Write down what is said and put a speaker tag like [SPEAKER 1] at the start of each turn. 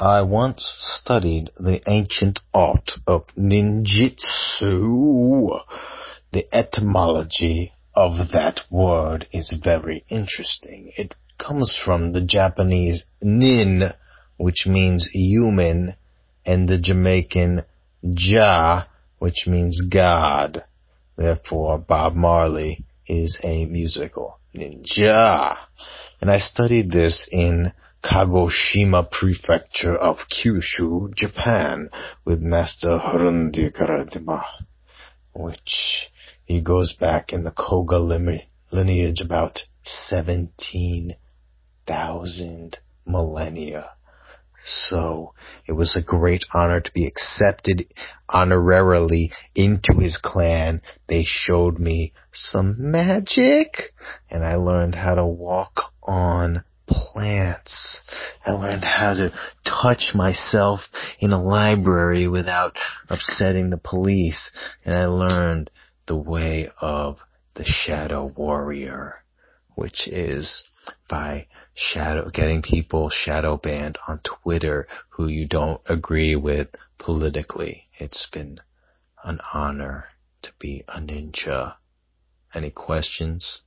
[SPEAKER 1] I once studied the ancient art of ninjutsu. The etymology of that word is very interesting. It comes from the Japanese nin, which means human, and the Jamaican ja, which means God. Therefore, Bob Marley is a musical ninja. And I studied this in Kagoshima Prefecture of Kyushu, Japan, with Master Harundi Karadima, which he goes back in the Koga lineage about 17,000 millennia. So it was a great honor to be accepted honorarily into his clan. They showed me some magic and I learned how to walk on plants. I learned how to touch myself in a library without upsetting the police. And I learned the way of the shadow warrior, which is by shadow, getting people shadow banned on Twitter who you don't agree with politically. It's been an honor to be a ninja. Any questions?